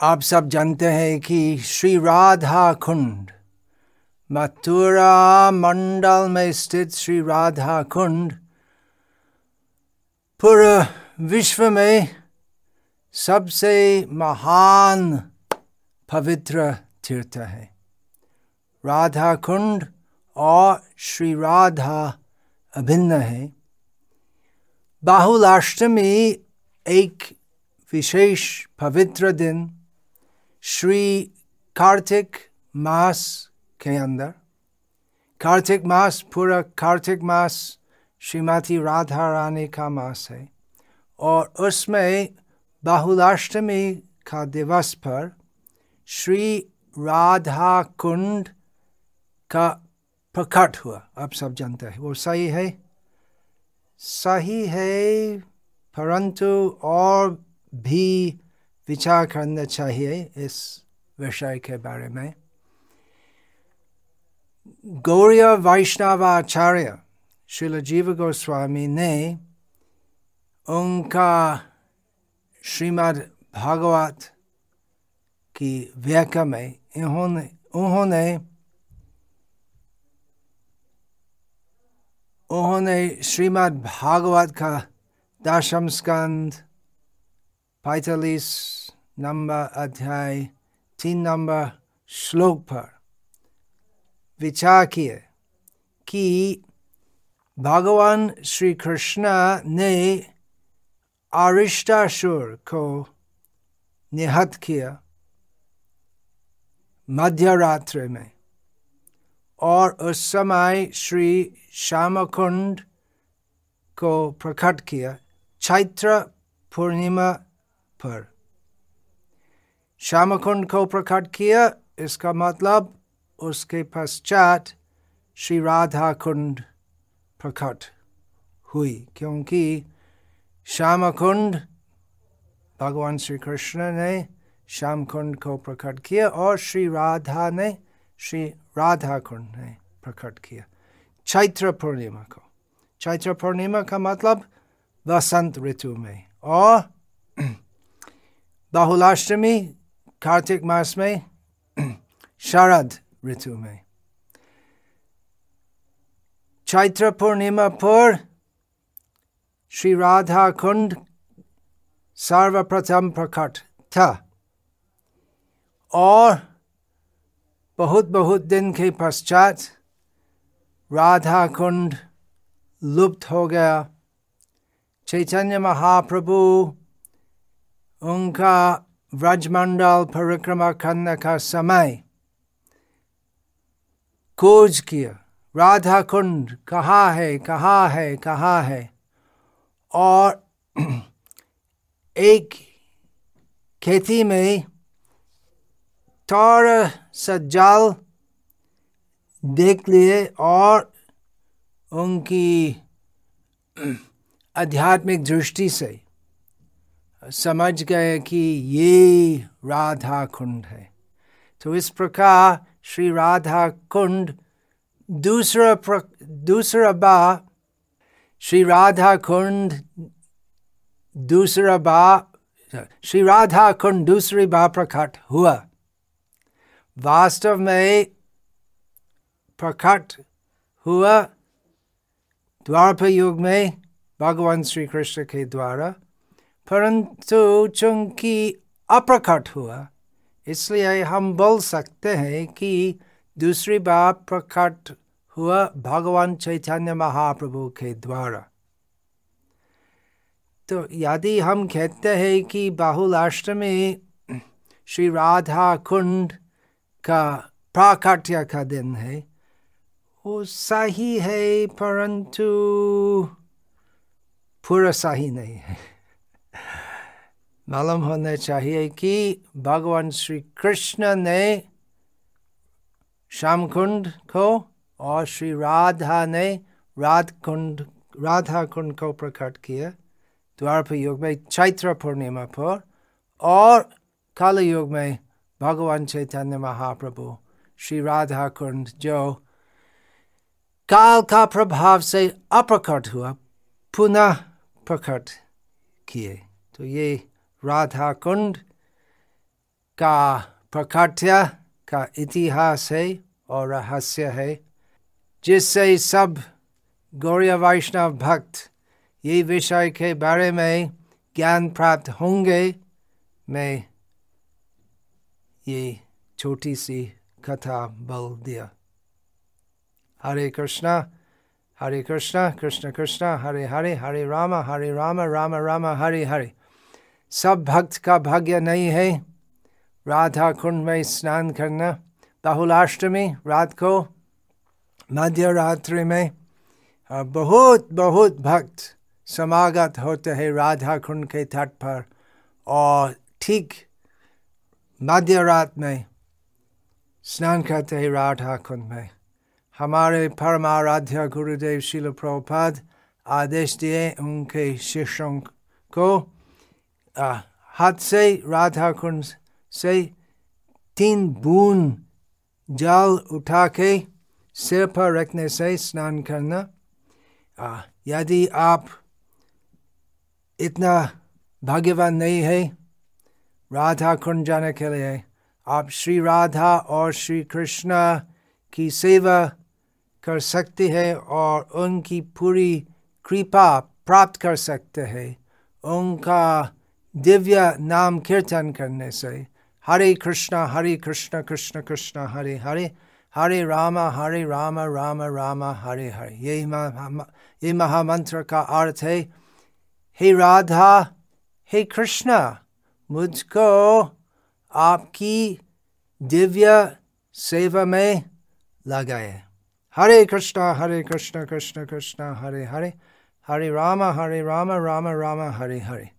आप सब जानते हैं कि श्री राधा कुंड मथुरा मंडल में स्थित श्री राधा कुंड पूरे विश्व में सबसे महान पवित्र तीर्थ है। राधा कुंड और श्री राधा अभिन्न है। बाहुलाष्टमी एक विशेष पवित्र दिन श्री कार्तिक मास के अंदर। कार्तिक मास पूरा कार्तिक मास श्रीमती राधा रानी का मास है। और उसमें बाहुलाष्टमी का दिवस पर श्री राधा कुंड का प्रकट हुआ। आप सब जानते हैं, वो सही है? सही है, परंतु और भी विचार करना चाहिए इस विषय के बारे में गौरी वैष्णवाचार्य श्रील जीव गोस्वामी ने उनका श्रीमद् भागवत की व्याख्या में इन्होंने उन्होंने उन्होंने श्रीमद् भागवत का दशम स्कंद पैंतालीस नंबर अध्याय तीन नंबर श्लोक पर विचार किए कि भगवान श्री कृष्ण ने अरिष्टासुर को निहत किया मध्य रात्रि में और उस समय श्री श्यामकुंड को प्रकट किया चैत्र पूर्णिमा पर। श्यामकुंड को प्रकट किया इसका मतलब उसके पश्चात श्री राधा कुंड प्रकट हुई क्योंकि श्याम कुंड भगवान श्री कृष्ण ने श्याम कुंड को प्रकट किया और श्री राधा ने श्री राधा कुंड ने प्रकट किया चैत्र पूर्णिमा को चैत्र पूर्णिमा का मतलब वसंत ऋतु में और बहुलाष्टमी कार्तिक मास में शरद ऋतु में चैत्र पूर्णिमा पर श्री राधा कुंड सर्वप्रथम प्रकट था और बहुत बहुत दिन के पश्चात राधा कुंड लुप्त हो गया चैतन्य महाप्रभु उनका व्रजमंडल परिक्रमा करने का समय खोज किया राधा कुंड कहाँ है कहाँ है कहाँ है और एक खेती में थोड़ा सा जाल देख लिए और उनकी आध्यात्मिक दृष्टि से समझ गए कि ये राधा कुंड है। तो इस प्रकार श्री राधा कुंड दूसरा प्र, दूसरा बार श्री राधा कुंड दूसरा बा श्री राधा कुंड दूसरी बार प्रकट हुआ। वास्तव में प्रकट हुआ द्वारप युग में भगवान श्री कृष्ण के द्वारा। परंतु चूँकि अप्रकट हुआ, इसलिए हम बोल सकते हैं कि दूसरी बार प्रकट हुआ भगवान चैतन्य महाप्रभु के द्वारा। तो यदि हम कहते हैं कि बाहुल बाहुलाष्टमी श्री राधा कुंड का प्राकट्य का दिन है, वो सही है, परंतु पूरा सही नहीं है। मालूम होना चाहिए कि भगवान श्री कृष्ण ने श्याम कुंड को और श्री राधा ने राध कुंड राधा कुंड को प्रकट किया द्वारप युग में चैत्र पूर्णिमा पर और काल युग में भगवान चैतन्य महाप्रभु श्री राधा कुंड जो काल का प्रभाव से अप्रकट हुआ पुनः प्रकट किए तो ये राधा कुंड का प्रकाट्य का इतिहास है और रहस्य है, जिससे सब गौरी वैष्णव भक्त ये विषय के बारे में ज्ञान प्राप्त होंगे। मैं ये छोटी सी कथा बोल दिया। हरे कृष्णा हरे कृष्णा, कृष्ण कृष्ण, हरे हरे हरे राम हरे राम राम राम, हरे हरे। सब भक्त का भाग्य नहीं है। राधा कुंड में स्नान करना। बहुलाष्टमी, रात को मध्य रात्रि में बहुत बहुत भक्त समागत होते हैं राधा कुंड के तट पर। और ठीक मध्य रात में स्नान करते हैं राधा कुंड में। हमारे परम परमाराध्य गुरुदेव शिल प्रभुपाद आदेश दिए उनके शिष्यों को हाथ से राधा कुंड से तीन बूंद जल उठा के सिर पर रखने से स्नान करना। यदि आप इतना भाग्यवान नहीं है राधा कुंड जाने के लिए आप श्री राधा और श्री कृष्ण की सेवा कर सकते हैं और उनकी पूरी कृपा प्राप्त कर सकते हैं। उनका दिव्य नाम कीर्तन करने से, हरे कृष्णा, हरे कृष्ण कृष्ण कृष्ण, हरे हरे हरे राम हरे राम राम राम, हरे हरे। यही ये महामंत्र का अर्थ है, हे राधा, हे कृष्णा, मुझको आपकी दिव्य सेवा में लगाए। हरे कृष्णा, हरे कृष्ण कृष्ण कृष्ण, हरे हरे हरे राम हरे राम राम राम, हरे हरे।